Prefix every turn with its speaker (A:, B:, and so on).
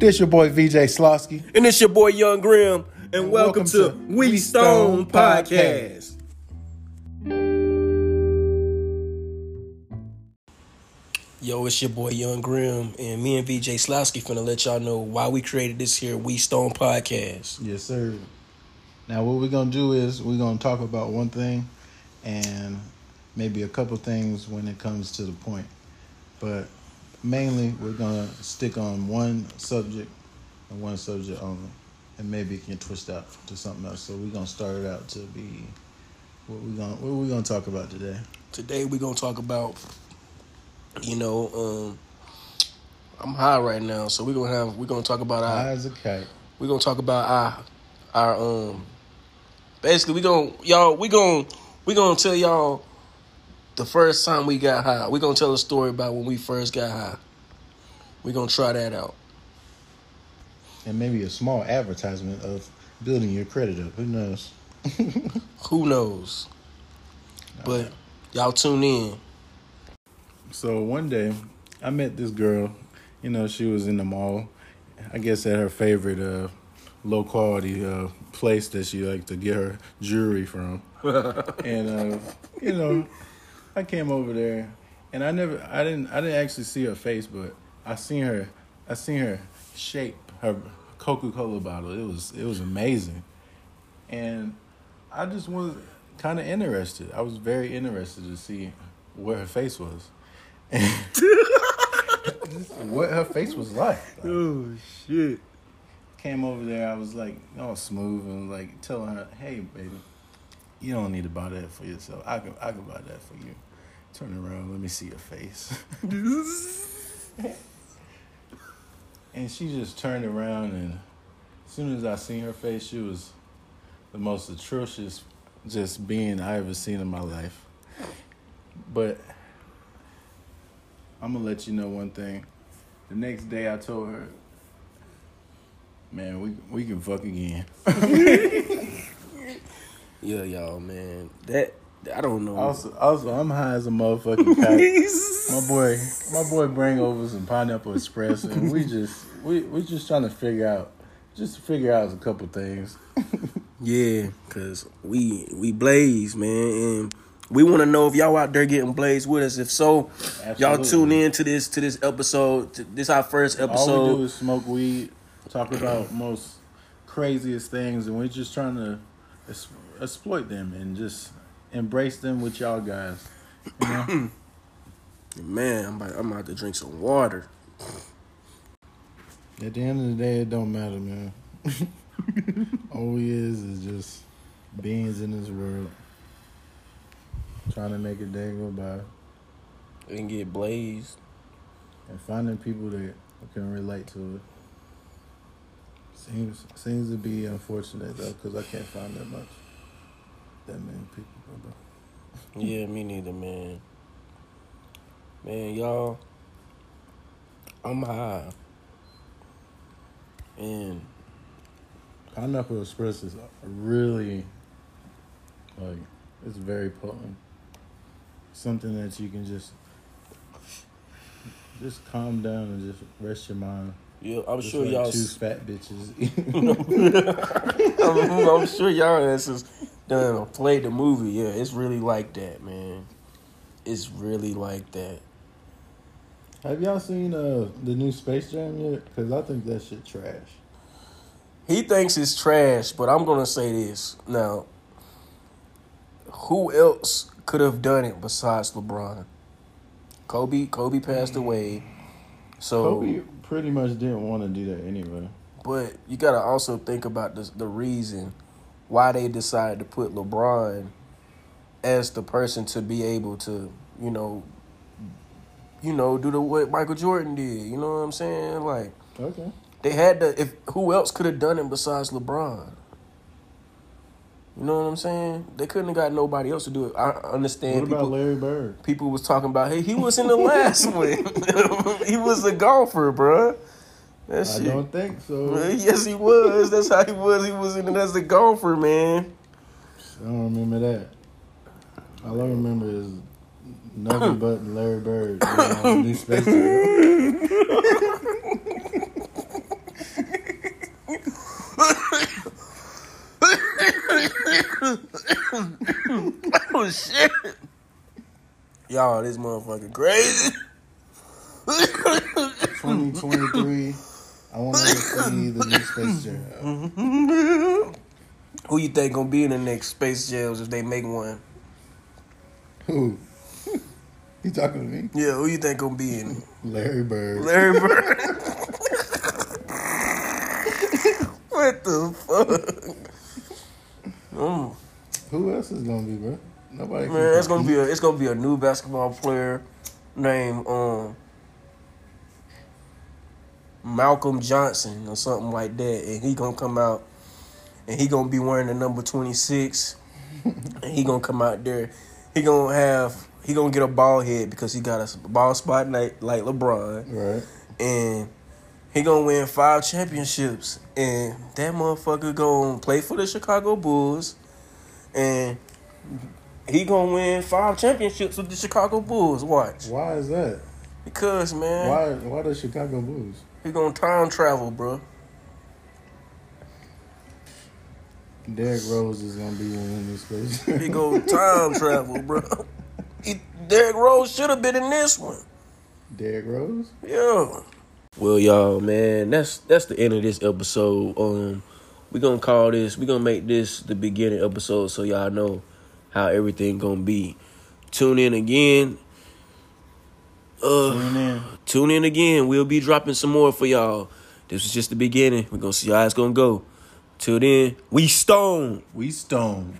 A: This your boy VJ Slosky.
B: And it's your boy Young Grim, and, welcome, to, We Stone Podcast. Yo, it's your boy Young Grim, and me and VJ Slowski finna let y'all know why we created this here We Stone Podcast.
A: Yes, sir. Now, what we're gonna do is we're gonna talk about one thing, and maybe a couple things when it comes to the point, but mainly we're gonna stick on one subject and one subject only, and maybe it can twist out to something else. So we're gonna start it out to be what we gonna what we gonna talk about today.
B: Today we're gonna talk about, you know, um, I'm high right now, so we're gonna have we're gonna talk about our
A: High as a kite.
B: we're gonna talk about our our um basically we gonna y'all we gonna we gonna tell y'all the first time we got high. We're gonna tell a story about when we first got high. We're gonna try that out.
A: and maybe a small advertisement of building your credit up. Who knows?
B: Who knows? But y'all tune in.
A: So one day, I met this girl. You know, she was in the mall. I guess at her favorite uh, low quality uh, place that she liked to get her jewelry from. and uh, you know, I came over there, and I never, I didn't, I didn't actually see her face, but I seen her, I seen her shape her Coca Cola bottle. It was, it was amazing, and I just was kind of interested. I was very interested to see where her face was, and what her face was like. Like,
B: Oh shit.
A: came over there, I was like all smooth and like telling her, "Hey, baby, you don't need to buy that for yourself. I can I can buy that for you." Turn around, let me see your face. and she just turned around, and as soon as I seen her face, she was the most atrocious just being I ever seen in my life. But I'm gonna let you know one thing. The next day, I told her, "Man, we we can fuck again."
B: Yeah, y'all, man. That I don't know.
A: Also, also, I'm high as a motherfucking kite. my boy, my boy, bring over some pineapple express, and we just we we just trying to figure out, just to figure out a couple things.
B: Yeah, cause we we blaze, man, and we want to know if y'all out there getting blazed with us. If so, y'all tune in to this to this episode. To, this our first
A: All we do
B: episode.
A: is smoke weed, talk about most craziest things, and we're just trying to exploit them and just embrace them with y'all guys. You know?
B: Man, I'm about, I'm about to drink some water.
A: At the end of the day, it don't matter, man. All we is is just beings in this world, trying to make a day go by,
B: And get blazed.
A: and finding people that can relate to it. Seems seems to be unfortunate though, because I can't find that much, that many people. But
B: Yeah, me neither, man. Man, y'all, I'm high, and
A: pineapple express is really like it's very potent. Something that you can just just calm down and just rest your mind.
B: Yeah, I'm
A: Just
B: sure
A: like
B: y'all.
A: two fat bitches.
B: I'm, I'm sure y'all asses done played the movie. Yeah, it's really like that, man. It's really like that.
A: Have y'all seen uh the new Space Jam yet? Because I think that shit trash.
B: He thinks it's trash, but I'm gonna say this now. Who else could have done it besides LeBron? Kobe. Kobe passed away, so.
A: Kobe pretty much didn't want to do that anyway.
B: But you gotta also think about the the reason why they decided to put LeBron as the person to be able to, you know, you know, do the what Michael Jordan did. You know what I'm saying? Like
A: Okay.
B: they had to. If who else could have done it besides LeBron? You know what I'm saying? They couldn't have got nobody else to do it. I understand.
A: What about
B: people,
A: Larry Bird?
B: people was talking about, hey, he was in the last one. he was a golfer, bruh. That
A: I
B: shit.
A: don't think so.
B: Yes, he was. That's how he was. He was in it as a golfer, man.
A: I don't remember that. All I remember is nothing but Larry Bird. You know, new Space Jam.
B: Y'all, this motherfucker crazy.
A: 2023. I want to see the new Space Jam.
B: Who you think gonna be in the next Space Jams if they make one?
A: Who? You talking to me?
B: Yeah, who you think gonna be in it?
A: Larry Bird.
B: Larry Bird. what the fuck? Mm.
A: Who else is gonna be, bro? Nobody.
B: Man, it's gonna be a it's gonna be a new basketball player named um Malcolm Johnson or something like that, and he gonna come out and he gonna be wearing the number twenty six, and he gonna come out there. He gonna have he gonna get a ball head because he got a ball spot like like LeBron,
A: right.
B: and he gonna win five championships, and that motherfucker gonna play for the Chicago Bulls, and he gonna win five championships with the Chicago Bulls. Watch,
A: Why is that?
B: because man,
A: Why? Why the Chicago Bulls?
B: he gonna time travel, bro.
A: Derrick Rose is gonna be in this place.
B: He gonna time travel, bro. He, Derrick Rose should have been in this one.
A: Derrick Rose.
B: Yeah. Well, y'all, man, that's that's the end of this episode. Um, we gonna call this. We're gonna make this the beginning episode so y'all know how everything gonna be. Tune in again. Uh,
A: Tune in.
B: tune in again. We'll be dropping some more for y'all. This was just the beginning. We're gonna see how it's gonna go. Till then, we stone.
A: We stone.